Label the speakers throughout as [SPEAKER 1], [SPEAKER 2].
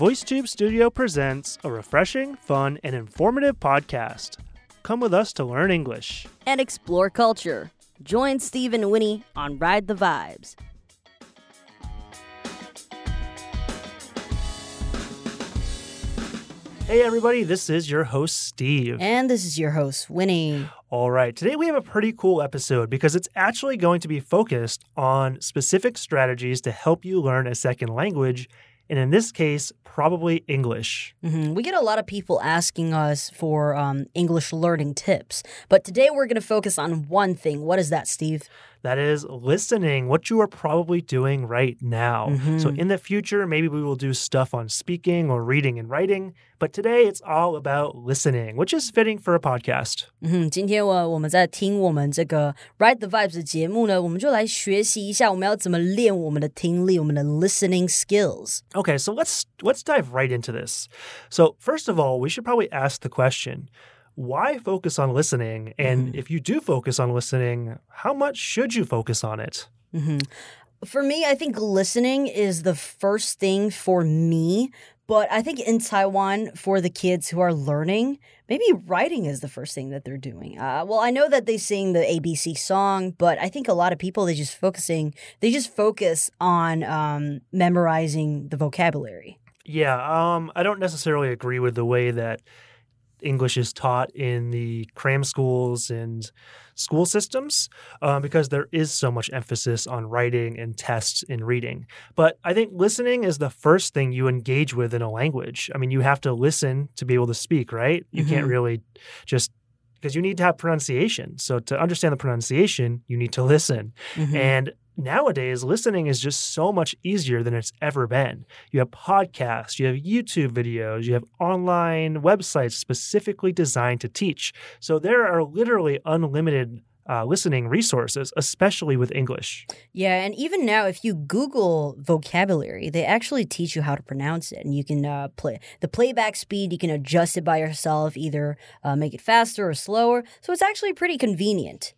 [SPEAKER 1] VoiceTube Studio presents a refreshing, fun, and informative podcast. Come with us to learn English
[SPEAKER 2] and explore culture. Join Steve and Winnie on Ride the Vibes.
[SPEAKER 1] Hey, everybody, this is your host, Steve.
[SPEAKER 2] And this is your host, Winnie.
[SPEAKER 1] All right, today we have a pretty cool episode because it's actually going to be focused on specific strategies to help you learn a second language and in this case, probably English.
[SPEAKER 2] Mm-hmm. We get a lot of people asking us for um, English learning tips, but today we're going to focus on one thing. What is that, Steve?
[SPEAKER 1] that is listening, what you are probably doing right now. Mm-hmm. So in the future, maybe we will do stuff on speaking or reading and writing. But today it's all about listening, which is fitting for a podcast.
[SPEAKER 2] Mm-hmm. 嗯，今天我我们在听我们这个 Ride the Vibes listening skills.
[SPEAKER 1] Okay, so let's let's dive right into this. So first of all, we should probably ask the question why focus on listening? And mm-hmm. if you do focus on listening, how much should you focus on it?
[SPEAKER 2] Mm-hmm. For me, I think listening is the first thing for me. But I think in Taiwan, for the kids who are learning, maybe writing is the first thing that they're doing. Uh, well, I know that they sing the ABC song, but I think a lot of people they just focusing they just focus on um, memorizing the vocabulary.
[SPEAKER 1] Yeah, um, I don't necessarily agree with the way that English is taught in the cram schools and school systems um, because there is so much emphasis on writing and tests and reading. But I think listening is the first thing you engage with in a language. I mean, you have to listen to be able to speak, right? You mm-hmm. can't really just because you need to have pronunciation. So to understand the pronunciation, you need to listen. Mm-hmm. And nowadays listening is just so much easier than it's ever been. You have podcasts, you have YouTube videos, you have online websites specifically designed to teach. So there are literally unlimited uh, listening resources, especially with English.
[SPEAKER 2] Yeah, and even now, if you Google vocabulary, they actually teach you how to pronounce it, and you can uh, play the playback speed. You can adjust it by yourself, either uh, make it faster or slower. So it's actually pretty convenient.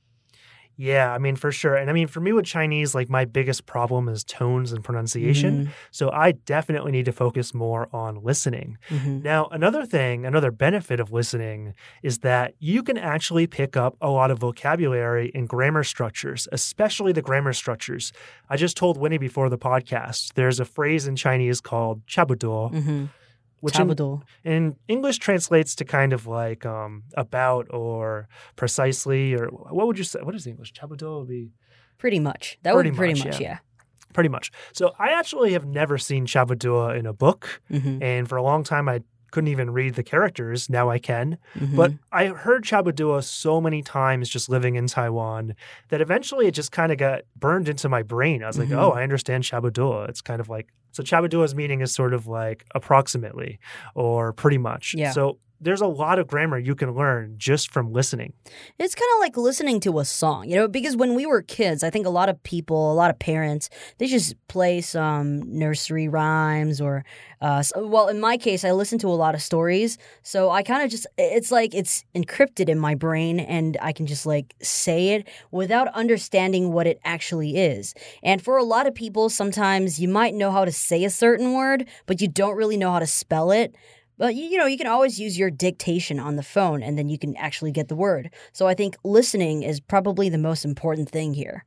[SPEAKER 1] Yeah, I mean, for sure. And I mean, for me with Chinese, like my biggest problem is tones and pronunciation. Mm-hmm. So I definitely need to focus more on listening. Mm-hmm. Now, another thing, another benefit of listening is that you can actually pick up a lot of vocabulary and grammar structures, especially the grammar structures. I just told Winnie before the podcast, there's a phrase in Chinese called chabuduo. Mm-hmm which in, in, English translates to kind of like um, about or precisely or what would you say? What is English? Chabuduo would be
[SPEAKER 2] pretty much. That pretty would be pretty much, much yeah. yeah.
[SPEAKER 1] Pretty much. So I actually have never seen Chabuduo in a book, mm-hmm. and for a long time I couldn't even read the characters. Now I can. Mm-hmm. But I heard Chabuduo so many times just living in Taiwan that eventually it just kind of got burned into my brain. I was mm-hmm. like, oh, I understand Chabuduo. It's kind of like, so Chabuduo's meaning is sort of like approximately or pretty much. Yeah. So there's a lot of grammar you can learn just from listening.
[SPEAKER 2] It's kind of like listening to a song, you know, because when we were kids, I think a lot of people, a lot of parents, they just play some nursery rhymes or, uh, well, in my case, I listen to a lot of stories. So I kind of just, it's like it's encrypted in my brain and I can just like say it without understanding what it actually is. And for a lot of people, sometimes you might know how to say a certain word, but you don't really know how to spell it. But you know, you can always use your dictation on the phone and then you can actually get the word. So I think listening is probably the most important thing here.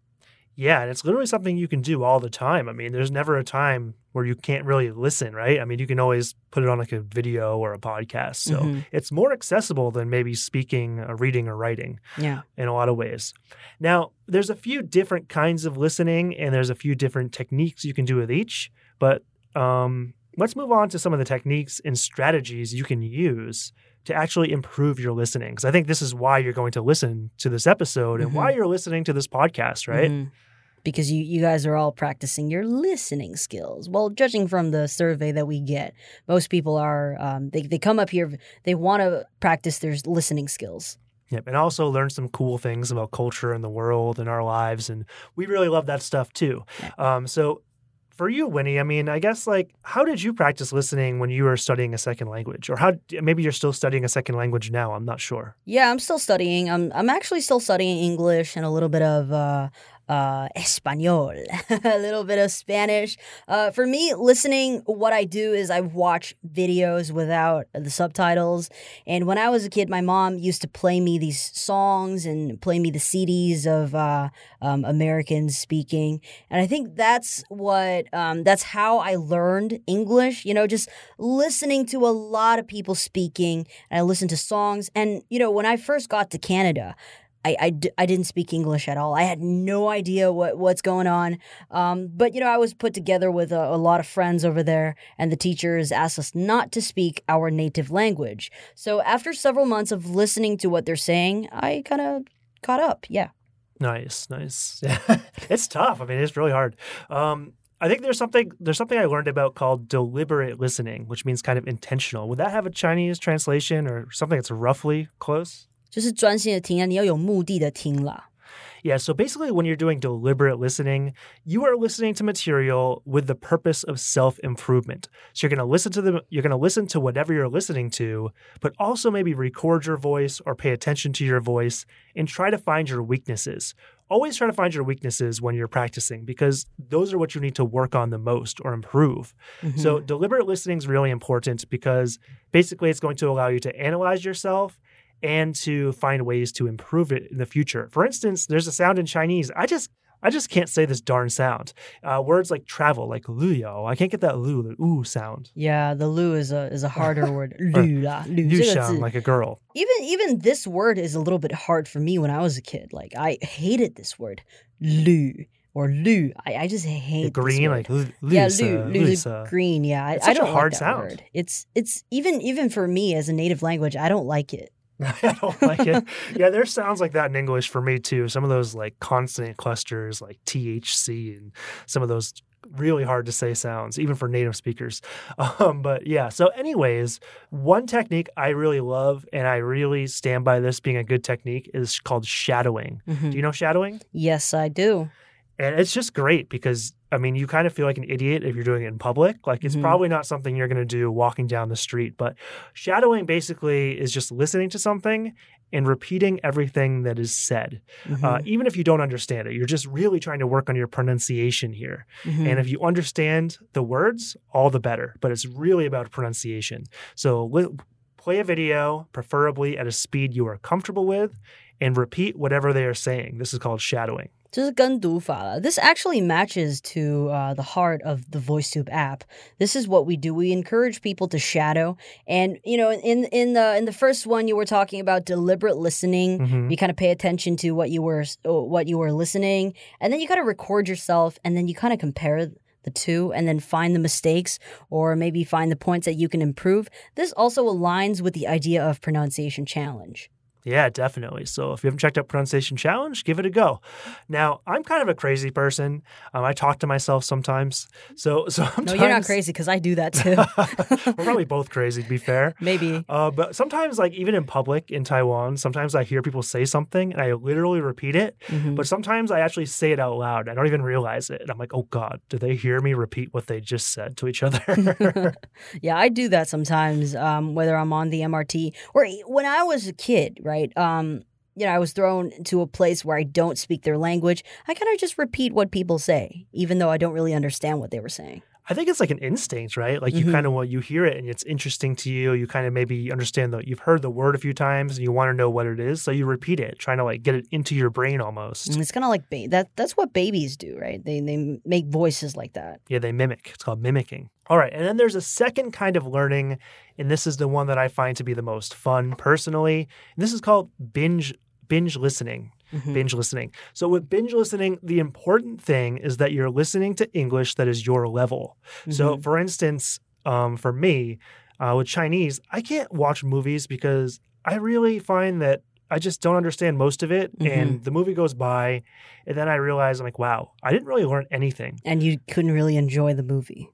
[SPEAKER 1] Yeah, and it's literally something you can do all the time. I mean, there's never a time where you can't really listen, right? I mean, you can always put it on like a video or a podcast. So mm-hmm. it's more accessible than maybe speaking, or reading, or writing.
[SPEAKER 2] Yeah.
[SPEAKER 1] In a lot of ways. Now, there's a few different kinds of listening and there's a few different techniques you can do with each, but um, let's move on to some of the techniques and strategies you can use to actually improve your listening. Because I think this is why you're going to listen to this episode and mm-hmm. why you're listening to this podcast, right? Mm-hmm.
[SPEAKER 2] Because you, you guys are all practicing your listening skills. Well, judging from the survey that we get, most people are, um, they, they come up here, they want to practice their listening skills.
[SPEAKER 1] Yep, and also learn some cool things about culture and the world and our lives, and we really love that stuff too. Um, so for you, Winnie, I mean, I guess like how did you practice listening when you were studying a second language, or how maybe you're still studying a second language now? I'm not sure.
[SPEAKER 2] Yeah, I'm still studying. I'm I'm actually still studying English and a little bit of uh, uh, Espanol, a little bit of Spanish. Uh, for me, listening, what I do is I watch videos without the subtitles. And when I was a kid, my mom used to play me these songs and play me the CDs of uh, um, Americans speaking. And I think that's what, um, that's how I learned English, you know, just listening to a lot of people speaking. And I listened to songs. And, you know, when I first got to Canada, I, I, d- I didn't speak English at all. I had no idea what, what's going on. Um, but, you know, I was put together with a, a, lot of friends over there, and the teachers asked us not to speak our native language. So after several months of listening to what they're saying, I kind of caught up. Yeah.
[SPEAKER 1] Nice, nice. Yeah, it's tough. I mean, it's really hard. Um, I think there's something there's something I learned about called deliberate listening, which means kind of intentional. Would that have a Chinese translation or something that's roughly close?
[SPEAKER 2] 就是专心的听啊，你要有目的的听啦。
[SPEAKER 1] Yeah, so basically, when you're doing deliberate listening, you are listening to material with the purpose of self improvement. So you're going to listen to the you're going to listen to whatever you're listening to, but also maybe record your voice or pay attention to your voice and try to find your weaknesses. Always try to find your weaknesses when you're practicing because those are what you need to work on the most or improve. Mm-hmm. So deliberate listening is really important because basically it's going to allow you to analyze yourself and to find ways to improve it in the future. For instance, there's a sound in Chinese. I just I just can't say this darn sound. Uh, words like travel, like luyo, I can't get that lu, the ooh sound.
[SPEAKER 2] Yeah, the lu is a is a harder word. Lu la,
[SPEAKER 1] lu sound like a girl.
[SPEAKER 2] Even even this word is a little bit hard for me when I was a kid. Like I hated this word, lu or lu. I, I just hate
[SPEAKER 1] the green, like lu,
[SPEAKER 2] yeah, lu, lu green. Yeah, I,
[SPEAKER 1] I
[SPEAKER 2] don't
[SPEAKER 1] hard
[SPEAKER 2] like that
[SPEAKER 1] sound.
[SPEAKER 2] word. It's it's even even for me as a native language, I don't like it.
[SPEAKER 1] I don't like it. Yeah, there's sounds like that in English for me too. Some of those like consonant clusters, like THC, and some of those really hard to say sounds, even for native speakers. Um, but yeah, so, anyways, one technique I really love and I really stand by this being a good technique is called shadowing. Mm-hmm. Do you know shadowing?
[SPEAKER 2] Yes, I do.
[SPEAKER 1] And it's just great because I mean, you kind of feel like an idiot if you're doing it in public. Like, it's mm-hmm. probably not something you're going to do walking down the street. But shadowing basically is just listening to something and repeating everything that is said, uh, mm-hmm. uh, even if you don't understand it. You're just really trying to work on your pronunciation here. Mm-hmm. And if you understand the words, all the better. But it's really about pronunciation. So, li- play a video, preferably at a speed you are comfortable with, and repeat whatever they are saying. This is called shadowing.
[SPEAKER 2] 就是跟读法了. This actually matches to uh, the heart of the VoiceTube app. This is what we do. We encourage people to shadow, and you know, in in the in the first one, you were talking about deliberate listening. Mm-hmm. You kind of pay attention to what you were what you were listening, and then you kind of record yourself, and then you kind of compare the two and then find the mistakes or maybe find the points that you can improve. This also aligns with the idea of pronunciation challenge.
[SPEAKER 1] Yeah, definitely. So if you haven't checked out Pronunciation Challenge, give it a go. Now, I'm kind of a crazy person. Um, I talk to myself sometimes. So sometimes...
[SPEAKER 2] No, you're not crazy because I do that too.
[SPEAKER 1] We're probably both crazy, to be fair.
[SPEAKER 2] Maybe.
[SPEAKER 1] Uh, but sometimes, like even in public in Taiwan, sometimes I hear people say something and I literally repeat it. Mm-hmm. But sometimes I actually say it out loud. I don't even realize it. And I'm like, oh God, do they hear me repeat what they just said to each other?
[SPEAKER 2] yeah, I do that sometimes, um, whether I'm on the MRT or when I was a kid, right? Right? Um, you know, I was thrown to a place where I don't speak their language. I kind of just repeat what people say, even though I don't really understand what they were saying.
[SPEAKER 1] I think it's like an instinct, right? Like you mm-hmm. kind of want you hear it and it's interesting to you. You kind of maybe understand that you've heard the word a few times and you want to know what it is, so you repeat it, trying to like get it into your brain almost.
[SPEAKER 2] And it's kind of like ba- that. That's what babies do, right? They they make voices like that.
[SPEAKER 1] Yeah, they mimic. It's called mimicking. All right, and then there's a second kind of learning, and this is the one that I find to be the most fun personally. This is called binge binge listening mm-hmm. binge listening. So, with binge listening, the important thing is that you're listening to English that is your level. Mm-hmm. So, for instance, um, for me, uh, with Chinese, I can't watch movies because I really find that I just don't understand most of it. Mm-hmm. And the movie goes by, and then I realize I'm like, wow, I didn't really learn anything.
[SPEAKER 2] And you couldn't really enjoy the movie.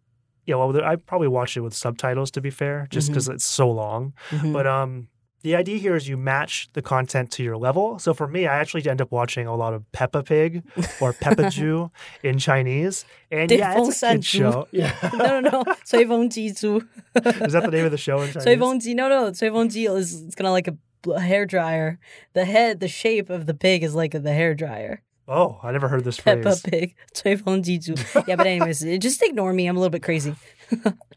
[SPEAKER 1] Yeah, well, I probably watched it with subtitles to be fair, just because mm-hmm. it's so long. Mm-hmm. But um, the idea here is you match the content to your level. So for me, I actually end up watching a lot of Peppa Pig or Peppa Ju in Chinese. And yeah, it's a kid show.
[SPEAKER 2] Yeah. no, no, no. 吹风机猪.
[SPEAKER 1] is that the name of the show in Chinese?
[SPEAKER 2] 吹风机. No, no. 吹风机 is it's kind of like a hair dryer. The head, the shape of the pig is like the hair dryer.
[SPEAKER 1] Oh, I never heard this
[SPEAKER 2] Peppa
[SPEAKER 1] phrase.
[SPEAKER 2] Pig, 吹风机组. yeah, but anyways, just ignore me. I'm a little bit crazy.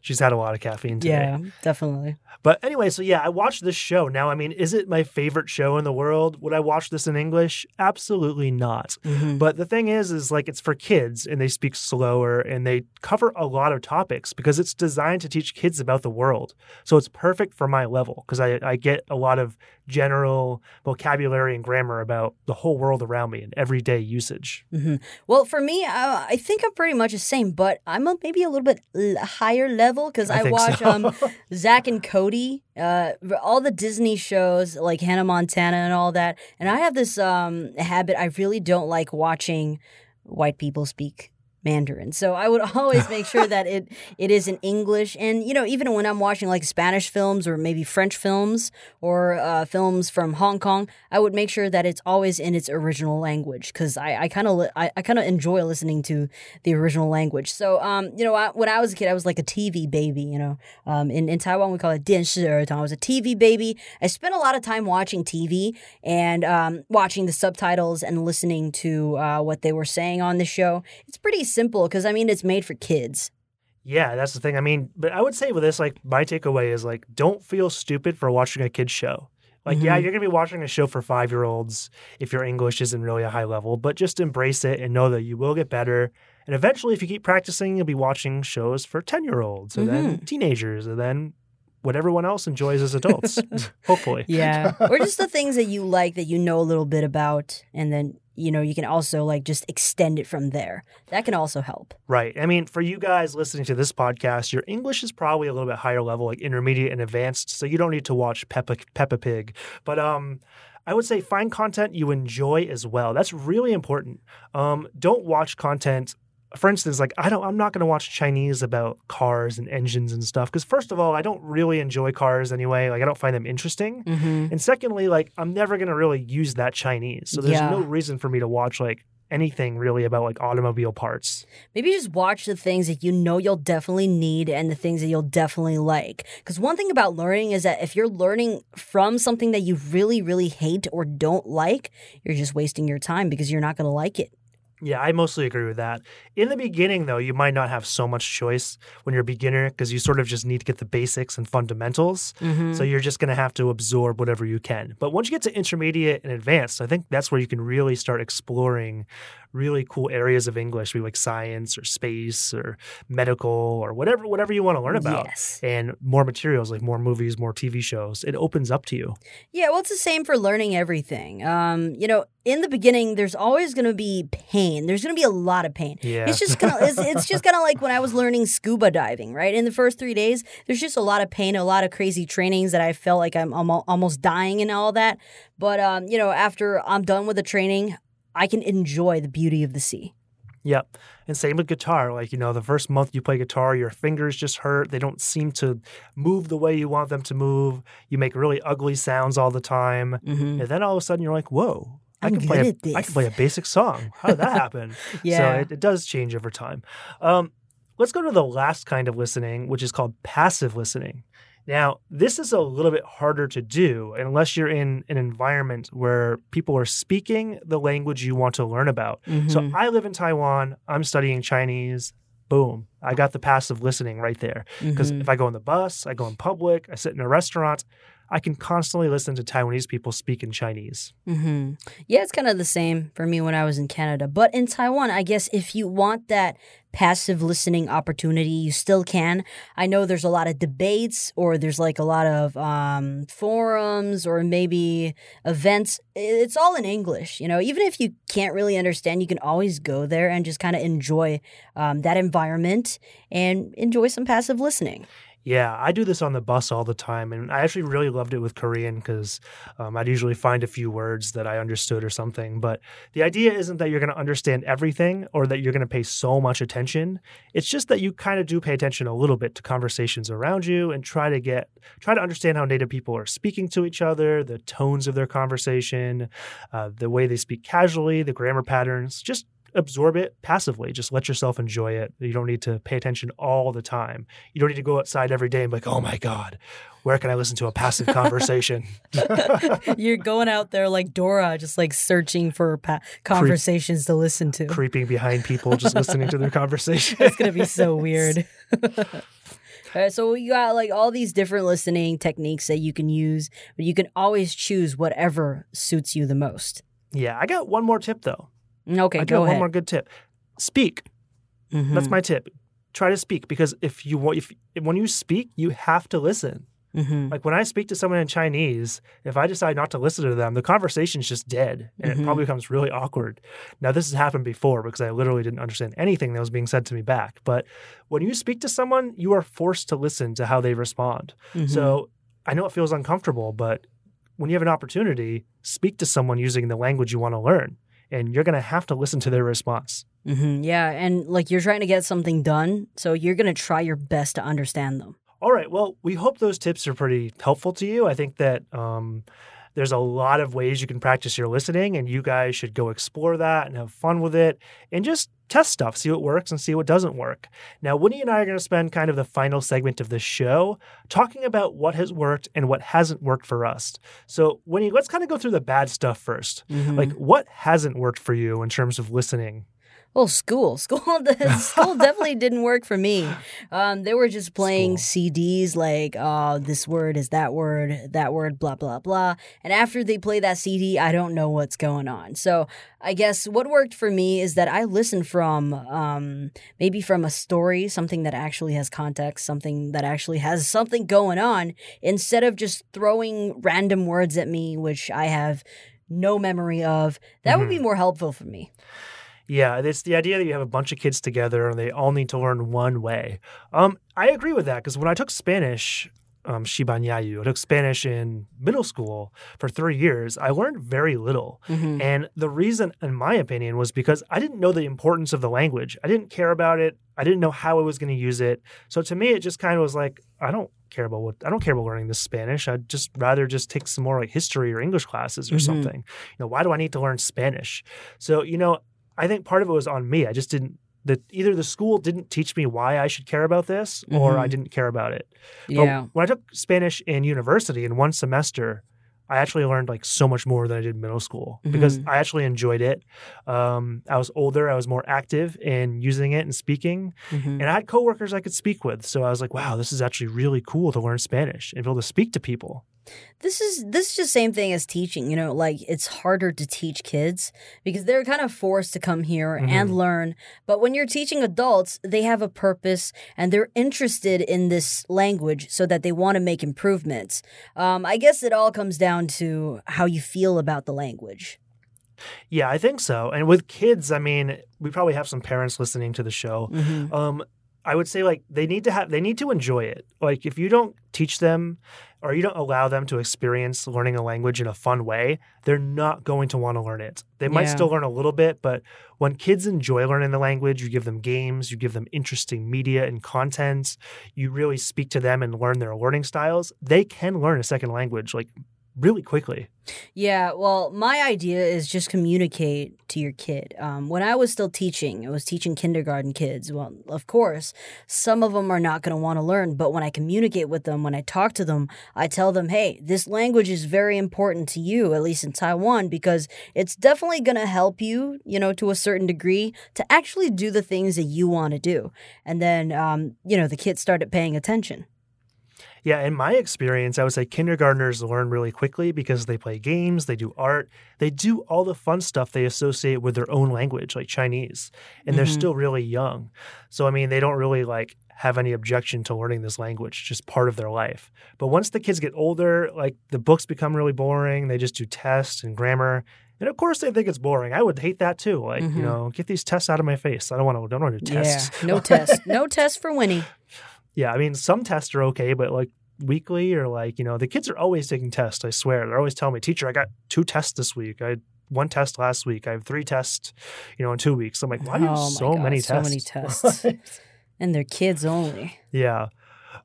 [SPEAKER 1] She's had a lot of caffeine today.
[SPEAKER 2] Yeah, definitely.
[SPEAKER 1] But anyway, so yeah, I watched this show. Now, I mean, is it my favorite show in the world? Would I watch this in English? Absolutely not.
[SPEAKER 2] Mhm.
[SPEAKER 1] But the thing is, is like it's for kids and they speak slower and they cover a lot of topics because it's designed to teach kids about the world. So it's perfect for my level because I, I get a lot of general vocabulary and grammar about the whole world around me and everyday usage.
[SPEAKER 2] hmm Well, for me, uh, I think I'm pretty much the same, but I'm a, maybe a little bit higher level because I,
[SPEAKER 1] think
[SPEAKER 2] watch
[SPEAKER 1] so.
[SPEAKER 2] um, Zack and Cody, uh, all the Disney shows like Hannah Montana and all that. And I have this um, habit. I really don't like watching white people speak Mandarin. So I would always make sure that it it is in English. And you know, even when I'm watching like Spanish films or maybe French films or uh, films from Hong Kong, I would make sure that it's always in its original language because I I kind of li- I, I kind of enjoy listening to the original language. So um you know I, when I was a kid, I was like a TV baby. You know, um in in Taiwan we call it 电视儿童. I was a TV baby. I spent a lot of time watching TV and um, watching the subtitles and listening to uh, what they were saying on the show. It's pretty simple because I mean it's made for kids.
[SPEAKER 1] Yeah, that's the thing. I mean, but I would say with this, like, my takeaway is like, don't feel stupid for watching a kid's show. Like, yeah,
[SPEAKER 2] Mhm.
[SPEAKER 1] you're going to be watching a show for five year olds if your English isn't really a high level, but just embrace it and know that you will get better. And eventually, if you keep practicing, you'll be watching shows for 10 year olds and then teenagers and then what everyone else enjoys as adults, hopefully.
[SPEAKER 2] Yeah, or just the things that you like that you know a little bit about, and then you know you can also like just extend it from there. That can also help.
[SPEAKER 1] Right. I mean, for you guys listening to this podcast, your English is probably a little bit higher level, like intermediate and advanced, so you don't need to watch Peppa Peppa Pig. But um I would say find content you enjoy as well. That's really important. Um don't watch content for instance, like I don't I'm not going to watch Chinese about cars and engines and stuff because first of all, I don't really enjoy cars anyway. Like I don't find them interesting.
[SPEAKER 2] Mm-hmm.
[SPEAKER 1] And secondly, like I'm never going to really use that Chinese. So there's
[SPEAKER 2] Yeah.
[SPEAKER 1] no reason for me to watch like anything really about like automobile parts.
[SPEAKER 2] Maybe just watch the things that you know you'll definitely need and the things that you'll definitely like. Because one thing about learning is that if you're learning from something that you really, really hate or don't like, you're just wasting your time because you're not going to like it.
[SPEAKER 1] Yeah, I mostly agree with that. In the beginning, though, you might not have so much choice when you're a beginner because you sort of just need to get the basics and fundamentals.
[SPEAKER 2] Mm-hmm.
[SPEAKER 1] So you're just going to have to absorb whatever you can. But once you get to intermediate and advanced, I think that's where you can really start exploring really cool areas of English, maybe like science or space or medical or whatever whatever you want to learn about.
[SPEAKER 2] Yes.
[SPEAKER 1] And more materials like more movies, more TV shows. It opens up to you.
[SPEAKER 2] Yeah, well, it's the same for learning everything. Um, you know, in the beginning, there's always going to be pain. There's going to be a lot of pain.
[SPEAKER 1] Yeah.
[SPEAKER 2] It's just gonna. It's, it's just kind of like when I was learning scuba diving. Right in the first three days, there's just a lot of pain, a lot of crazy trainings that I felt like I'm almost dying and all that. But um, you know, after I'm done with the training, I can enjoy the beauty of the sea.
[SPEAKER 1] Yep. And same with guitar. Like, you know, the first month you play guitar, your fingers just hurt. They don't seem to move the way you want them to move. You make really ugly sounds all the time.
[SPEAKER 2] Mm-hmm.
[SPEAKER 1] And then all of a sudden you're like, whoa, I can play a. I can play a basic song. How did that happen?
[SPEAKER 2] Yeah.
[SPEAKER 1] So it, it does change over time. Um, let's go to the last kind of listening, which is called passive listening. Now, this is a little bit harder to do unless you're in an environment where people are speaking the language you want to learn about. So
[SPEAKER 2] Mhm.
[SPEAKER 1] I live in Taiwan. I'm studying Chinese. Boom. I got the passive listening right there. Because
[SPEAKER 2] Mhm.
[SPEAKER 1] if I go on the bus, I go in public, I sit in a restaurant, I can constantly listen to Taiwanese people speak in Chinese.
[SPEAKER 2] hmm Yeah, it's kind of the same for me when I was in Canada. But in Taiwan, I guess if you want that passive listening opportunity, you still can. I know there's a lot of debates or there's like a lot of um, forums or maybe events. It's all in English. You know, even if you can't really understand, you can always go there and just kind of enjoy um, that environment and enjoy some passive listening.
[SPEAKER 1] Yeah, I do this on the bus all the time, and I actually really loved it with Korean because um, I'd usually find a few words that I understood or something. But the idea isn't that you're going to understand everything or that you're going to pay so much attention. It's just that you kind of do pay attention a little bit to conversations around you and try to get try to understand how native people are speaking to each other, the tones of their conversation, uh, the way they speak casually, the grammar patterns. Just absorb it passively. Just let yourself enjoy it. You don't need to pay attention all the time. You don't need to go outside every day and be like, oh my God, where can I listen to a passive conversation?
[SPEAKER 2] You're going out there like Dora, just like searching for pa- conversations Creep, to listen to.
[SPEAKER 1] Creeping behind people, just listening to their conversation.
[SPEAKER 2] it's going to be so weird. Right, so you got like all these different listening techniques that you can use, but you can always choose whatever suits you the most.
[SPEAKER 1] Yeah, I got one more tip though.
[SPEAKER 2] Okay,
[SPEAKER 1] I
[SPEAKER 2] go
[SPEAKER 1] got
[SPEAKER 2] ahead.
[SPEAKER 1] one more good tip. Speak.
[SPEAKER 2] Mm-hmm.
[SPEAKER 1] That's my tip. Try to speak because if you want, if when you speak, you have to listen.
[SPEAKER 2] Mm-hmm.
[SPEAKER 1] Like when I speak to someone in Chinese, if I decide not to listen to them, the conversation's just dead and
[SPEAKER 2] Mhm.
[SPEAKER 1] it probably becomes really awkward. Now, this has happened before because I literally didn't understand anything that was being said to me back. But when you speak to someone, you are forced to listen to how they respond.
[SPEAKER 2] Mhm.
[SPEAKER 1] So I know it feels uncomfortable, but when you have an opportunity, speak to someone using the language you want to learn. And you're going to have to listen to their response.
[SPEAKER 2] Mhm. yeah, and like you're trying to get something done, so you're gonna try your best to understand them.
[SPEAKER 1] All right. Well, we hope those tips are pretty helpful to you. I think that um, there's a lot of ways you can practice your listening, and you guys should go explore that and have fun with it and just test stuff, see what works and see what doesn't work. Now, Winnie and I are going to spend kind of the final segment of this show talking about what has worked and what hasn't worked for us. So, Winnie, let's kind of go through the bad stuff 1st
[SPEAKER 2] Mhm.
[SPEAKER 1] Like, what hasn't worked for you in terms of listening?
[SPEAKER 2] Well, school, school, school definitely didn't work for me. Um, they were just playing CDs like, "Oh, this word is that word, that word, blah blah blah." And after they play that CD, I don't know what's going on. So I guess what worked for me is that I listen from um, maybe from a story, something that actually has context, something that actually has something going on, instead of just throwing random words at me, which I have no memory of. That would be more helpful for me.
[SPEAKER 1] Yeah, it's the idea that you have a bunch of kids together and they all need to learn one way. Um, I agree with that because when I took Spanish, um, Shibanyayu, I took Spanish in middle school for three years. I learned very little,
[SPEAKER 2] Mhm.
[SPEAKER 1] and the reason, in my opinion, was because I didn't know the importance of the language. I didn't care about it. I didn't know how I was going to use it. So to me, it just kind of was like, I don't care about what I don't care about learning this Spanish. I'd just rather just take some more like history or English classes or
[SPEAKER 2] Mhm.
[SPEAKER 1] something. You know, why do I need to learn Spanish? So you know, I think part of it was on me. I just didn't. That either the school didn't teach me why I should care about this, or I
[SPEAKER 2] Mhm.
[SPEAKER 1] didn't care about it. But
[SPEAKER 2] Yeah.
[SPEAKER 1] when I took Spanish in university in one semester, I actually learned like so much more than I did in middle school because
[SPEAKER 2] Mhm.
[SPEAKER 1] I actually enjoyed it. Um, I was older, I was more active in using it and speaking,
[SPEAKER 2] Mhm.
[SPEAKER 1] and I had coworkers I could speak with. So I was like, wow, this is actually really cool to learn Spanish and be able to speak to people.
[SPEAKER 2] This is this is just same thing as teaching. You know, like it's harder to teach kids because they're kind of forced to come here and
[SPEAKER 1] Mhm.
[SPEAKER 2] learn. But when you're teaching adults, they have a purpose and they're interested in this language so that they want to make improvements. Um, I guess it all comes down to how you feel about the language.
[SPEAKER 1] Yeah, I think so. And with kids, I mean, we probably have some parents listening to the show.
[SPEAKER 2] Mhm.
[SPEAKER 1] um i would say like they need to have they need to enjoy it. Like if you don't teach them or you don't allow them to experience learning a language in a fun way they're not going to want to learn it. They might
[SPEAKER 2] Yeah.
[SPEAKER 1] still learn a little bit but when kids enjoy learning the language you give them games you give them interesting media and content you really speak to them and learn their learning styles they can learn a second language. Like really quickly
[SPEAKER 2] Yeah, well, my idea is just communicate to your kid. Um, when I was still teaching, I was teaching kindergarten kids. Well, of course, some of them are not going to want to learn, but when I communicate with them, when I talk to them, I tell them, hey, this language is very important to you, at least in Taiwan, because it's definitely going to help you, you know, to a certain degree to actually do the things that you want to do. And then, um, you know, the kids started paying attention.
[SPEAKER 1] Yeah, in my experience, I would say kindergartners learn really quickly because they play games, they do art, they do all the fun stuff they associate with their own language, like Chinese, and they're
[SPEAKER 2] Mhm.
[SPEAKER 1] still really young. So, I mean, they don't really like have any objection to learning this language, just part of their life. But once the kids get older, like the books become really boring, they just do tests and grammar. And of course, they think it's boring. I would hate that too. Like,
[SPEAKER 2] Mhm.
[SPEAKER 1] you know, get these tests out of my face. I don't want to. Don't want to do tests.
[SPEAKER 2] Yeah, no test. No test for Winnie.
[SPEAKER 1] Yeah, I mean, some tests are okay, but like weekly or like, you know, the kids are always taking tests. I swear. They're always telling me, teacher, I got two tests this week. I had one test last week. I have three tests, you know, in two weeks. I'm like, why do you have
[SPEAKER 2] Oh my
[SPEAKER 1] so
[SPEAKER 2] God,
[SPEAKER 1] many
[SPEAKER 2] so
[SPEAKER 1] tests?
[SPEAKER 2] many tests. and they're kids only.
[SPEAKER 1] yeah.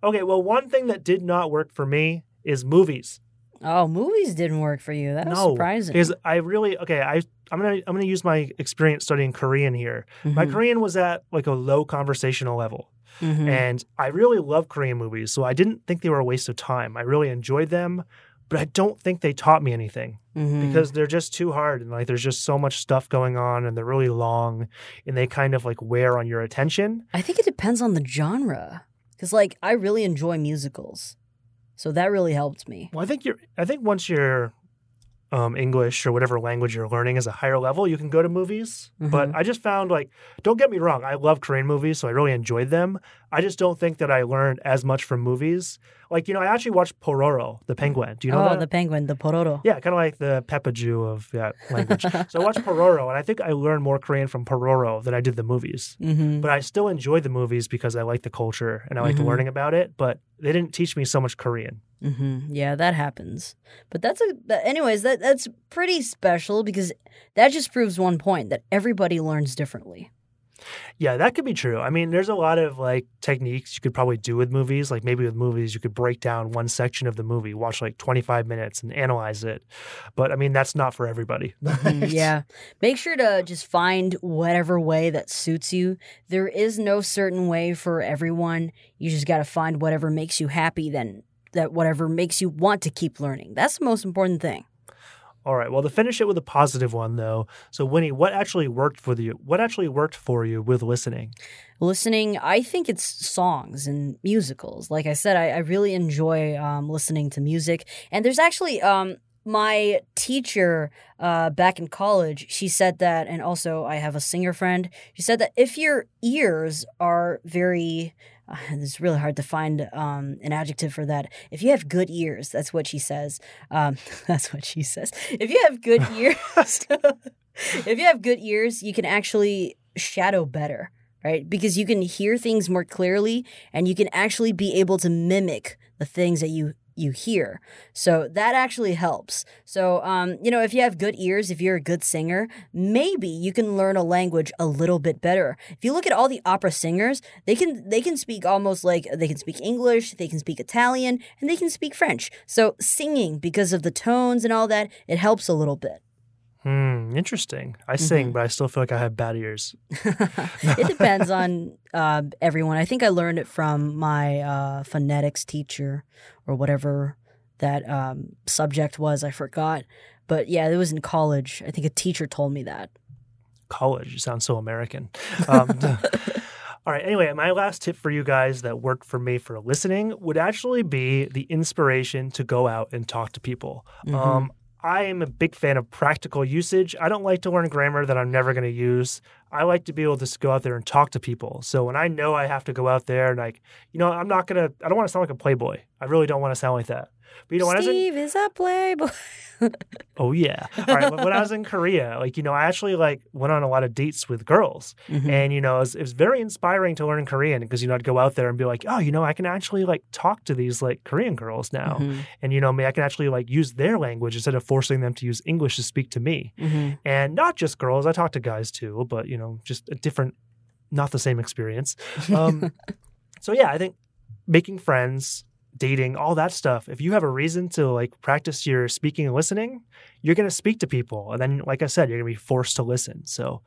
[SPEAKER 1] Okay. Well, one thing that did not work for me is movies.
[SPEAKER 2] Oh, movies didn't work for you. That was
[SPEAKER 1] no,
[SPEAKER 2] surprising.
[SPEAKER 1] because I really okay. I I'm gonna I'm gonna use my experience studying Korean here. My
[SPEAKER 2] Mhm,
[SPEAKER 1] Korean was at like a low conversational level,
[SPEAKER 2] mhm.
[SPEAKER 1] and I really love Korean movies, so I didn't think they were a waste of time. I really enjoyed them, but I don't think they taught me anything
[SPEAKER 2] Mhm.
[SPEAKER 1] because they're just too hard and like there's just so much stuff going on and they're really long and they kind of like wear on your attention.
[SPEAKER 2] I think it depends on the genre. Because, like, I really enjoy musicals. So that really helped me.
[SPEAKER 1] Well, I think you're. I think once you're um, English or whatever language you're learning is a higher level, you can go to movies. But
[SPEAKER 2] Mhm.
[SPEAKER 1] I just found like, don't get me wrong, I love Korean movies, so I really enjoyed them. I just don't think that I learned as much from movies. Like, you know, I actually watched Pororo, the penguin. Do you know
[SPEAKER 2] oh,
[SPEAKER 1] that?
[SPEAKER 2] the penguin, the pororo.
[SPEAKER 1] yeah, kind of like the Peppa Jew of that language. so I watched Pororo, and I think I learned more Korean from Pororo than I did the movies.
[SPEAKER 2] hmm
[SPEAKER 1] But I still enjoyed the movies because I like the culture and I liked
[SPEAKER 2] Mhm.
[SPEAKER 1] learning about it. But they didn't teach me so much Korean.
[SPEAKER 2] Hmm Yeah, that happens. But that's a. Anyways, that that's pretty special because that just proves one point that everybody learns differently.
[SPEAKER 1] Yeah, that could be true. I mean, there's a lot of like techniques you could probably do with movies. Like maybe with movies, you could break down one section of the movie, watch like 25 minutes and analyze it. But I mean, that's not for everybody.
[SPEAKER 2] Mhm, yeah. Make sure to just find whatever way that suits you. There is no certain way for everyone. You just got to find whatever makes you happy, then that whatever makes you want to keep learning. That's the most important thing.
[SPEAKER 1] All right. Well, to finish it with a positive one, though. So, Winnie, what actually worked for you? What actually worked for you with listening?
[SPEAKER 2] Listening, I think it's songs and musicals. Like I said, I, I really enjoy um, listening to music. And there's actually um, my teacher uh, back in college, she said that, and also I have a singer friend. She said that if your ears are very, uh, it's really hard to find um, an adjective for that. If you have good ears, that's what she says. Um, that's what she says. If you have good ears, if you have good ears, you can actually shadow better right? Because you can hear things more clearly and you can actually be able to mimic the things that you you hear. So that actually helps. So um, you know, if you have good ears, if you're a good singer, maybe you can learn a language a little bit better. If you look at all the opera singers, they can they can speak almost like they can speak English, they can speak Italian, and they can speak French. So singing because of the tones and all that, it helps a little bit.
[SPEAKER 1] Hmm, interesting. I sing,
[SPEAKER 2] Mhm.
[SPEAKER 1] but I still feel like I have bad ears.
[SPEAKER 2] it depends on uh, everyone. I think I learned it from my uh, phonetics teacher or whatever that um, subject was. I forgot. But yeah, it was in college. I think a teacher told me that.
[SPEAKER 1] College. You sound so American. Um, all right. Anyway, my last tip for you guys that worked for me for listening would actually be the inspiration to go out and talk to people.
[SPEAKER 2] Mhm.
[SPEAKER 1] Um, I am a big fan of practical usage. I don't like to learn grammar that I'm never going to use. I like to be able to just go out there and talk to people. So when I know I have to go out there and like, you know, I'm not going to, I don't want to sound like a playboy. I really don't want to sound like that. But you know, when was in,
[SPEAKER 2] Steve is a playboy.
[SPEAKER 1] oh yeah. All right. when I was in Korea, like, you know, I actually like went on a lot of dates with girls.
[SPEAKER 2] Mhm.
[SPEAKER 1] And, you know, it was, it was very inspiring to learn Korean because, you know, I'd go out there and be like, oh, you know, I can actually like talk to these like Korean girls now.
[SPEAKER 2] Mhm.
[SPEAKER 1] And, you know, me I can actually like use their language instead of forcing them to use English to speak to me.
[SPEAKER 2] Mhm.
[SPEAKER 1] And not just girls, I talk to guys too, but, you know, just a different, not the same experience. Um, so, yeah, I think making friends, dating, all that stuff, if you have a reason to like practice your speaking and listening, you're going to speak to people. And then, like I said, you're going to be forced to listen. So,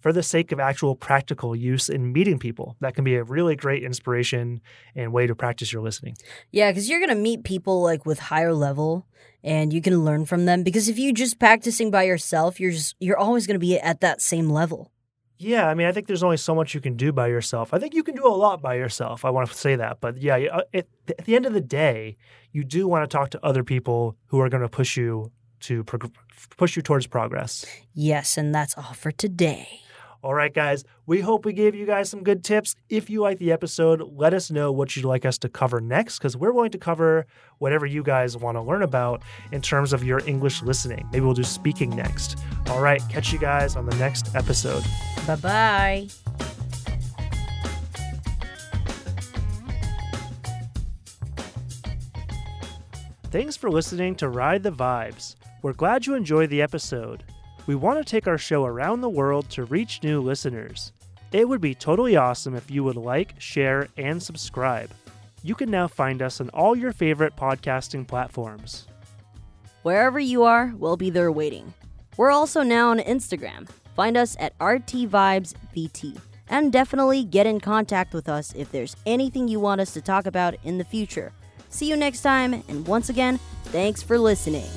[SPEAKER 1] for the sake of actual practical use in meeting people, that can be a really great inspiration and way to practice your listening.
[SPEAKER 2] Yeah, because you're gonna meet people like with higher level, and you can learn from them. Because if you just practicing by yourself, you're just you're always gonna be at that same level.
[SPEAKER 1] Yeah, I mean, I think there's only so much you can do by yourself. I think you can do a lot by yourself. I want to say that, but yeah, uh, it, at the end of the day, you do want to talk to other people who are going to push you to push you towards progress.
[SPEAKER 2] Yes, and that's all for today.
[SPEAKER 1] All right, guys, we hope we gave you guys some good tips. If you like the episode, let us know what you'd like us to cover next because we're going to cover whatever you guys want to learn about in terms of your English listening. Maybe we'll do speaking next. All right, catch you guys on the next episode.
[SPEAKER 2] Bye bye.
[SPEAKER 1] Thanks for listening to Ride the Vibes. We're glad you enjoyed the episode. We want to take our show around the world to reach new listeners. It would be totally awesome if you would like, share, and subscribe. You can now find us on all your favorite podcasting platforms.
[SPEAKER 2] Wherever you are, we'll be there waiting. We're also now on Instagram. Find us at RTVibesVT. And definitely get in contact with us if there's anything you want us to talk about in the future. See you next time, and once again, thanks for listening.